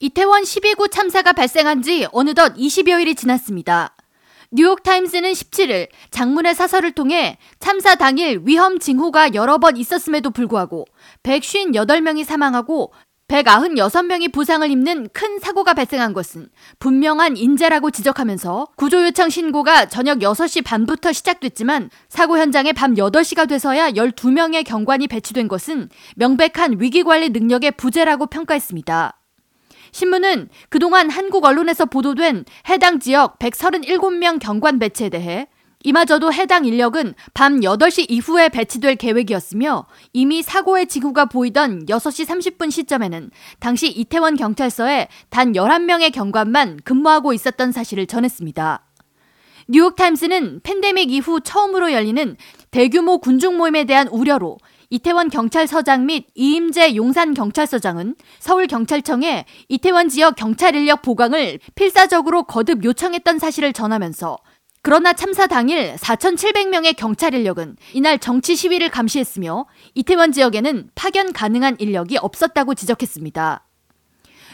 이태원 12구 참사가 발생한 지 어느덧 20여일이 지났습니다. 뉴욕타임스는 17일 장문의 사설을 통해 참사 당일 위험 징후가 여러 번 있었음에도 불구하고 158명이 사망하고 196명이 부상을 입는 큰 사고가 발생한 것은 분명한 인재라고 지적하면서 구조 요청 신고가 저녁 6시 반부터 시작됐지만 사고 현장에 밤 8시가 돼서야 12명의 경관이 배치된 것은 명백한 위기 관리 능력의 부재라고 평가했습니다. 신문은 그동안 한국 언론에서 보도된 해당 지역 137명 경관 배치에 대해 이마저도 해당 인력은 밤 8시 이후에 배치될 계획이었으며 이미 사고의 징후가 보이던 6시 30분 시점에는 당시 이태원 경찰서에 단 11명의 경관만 근무하고 있었던 사실을 전했습니다. 뉴욕타임스는 팬데믹 이후 처음으로 열리는 대규모 군중 모임에 대한 우려로 이태원 경찰서장 및 이임재 용산 경찰서장은 서울경찰청에 이태원 지역 경찰 인력 보강을 필사적으로 거듭 요청했던 사실을 전하면서 그러나 참사 당일 4,700명의 경찰 인력은 이날 정치 시위를 감시했으며 이태원 지역에는 파견 가능한 인력이 없었다고 지적했습니다.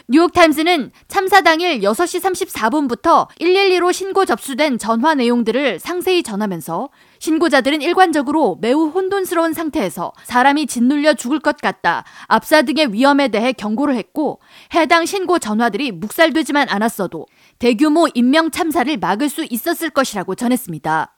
뉴욕타임스는 참사 당일 6시 34분부터 112로 신고 접수된 전화 내용들을 상세히 전하면서 신고자들은 일관적으로 매우 혼돈스러운 상태에서 사람이 짓눌려 죽을 것 같다. 압사 등의 위험에 대해 경고를 했고 해당 신고 전화들이 묵살되지만 않았어도 대규모 인명 참사를 막을 수 있었을 것이라고 전했습니다.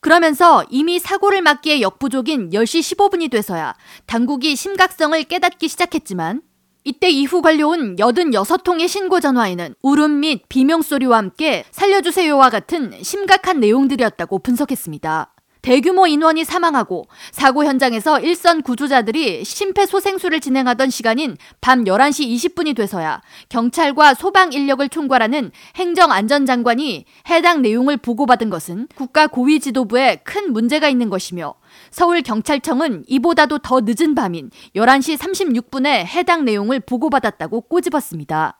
그러면서 이미 사고를 막기에 역부족인 10시 15분이 돼서야 당국이 심각성을 깨닫기 시작했지만 이때 이후 걸려온 86통의 신고 전화에는 울음 및 비명소리와 함께 살려주세요와 같은 심각한 내용들이었다고 분석했습니다. 대규모 인원이 사망하고 사고 현장에서 일선 구조자들이 심폐소생술을 진행하던 시간인 밤 11시 20분이 돼서야 경찰과 소방 인력을 총괄하는 행정안전장관이 해당 내용을 보고받은 것은 국가 고위 지도부에 큰 문제가 있는 것이며 서울경찰청은 이보다도 더 늦은 밤인 11시 36분에 해당 내용을 보고받았다고 꼬집었습니다.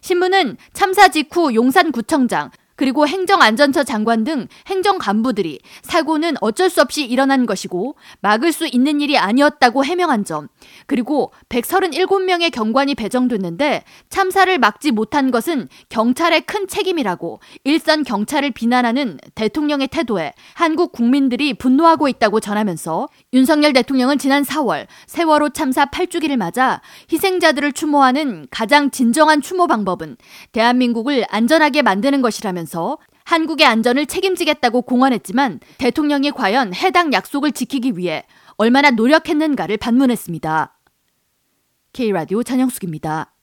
신문은 참사 직후 용산구청장, 그리고 행정안전처 장관 등 행정 간부들이 사고는 어쩔 수 없이 일어난 것이고 막을 수 있는 일이 아니었다고 해명한 점, 그리고 137명의 경관이 배정됐는데 참사를 막지 못한 것은 경찰의 큰 책임이라고 일선 경찰을 비난하는 대통령의 태도에 한국 국민들이 분노하고 있다고 전하면서 윤석열 대통령은 지난 4월 세월호 참사 8주기를 맞아 희생자들을 추모하는 가장 진정한 추모 방법은 대한민국을 안전하게 만드는 것이라면 하면서 한국의 안전을 책임지겠다고 공언했지만 대통령이 과연 해당 약속을 지키기 위해 얼마나 노력했는가를 반문했습니다. K라디오 전영숙입니다.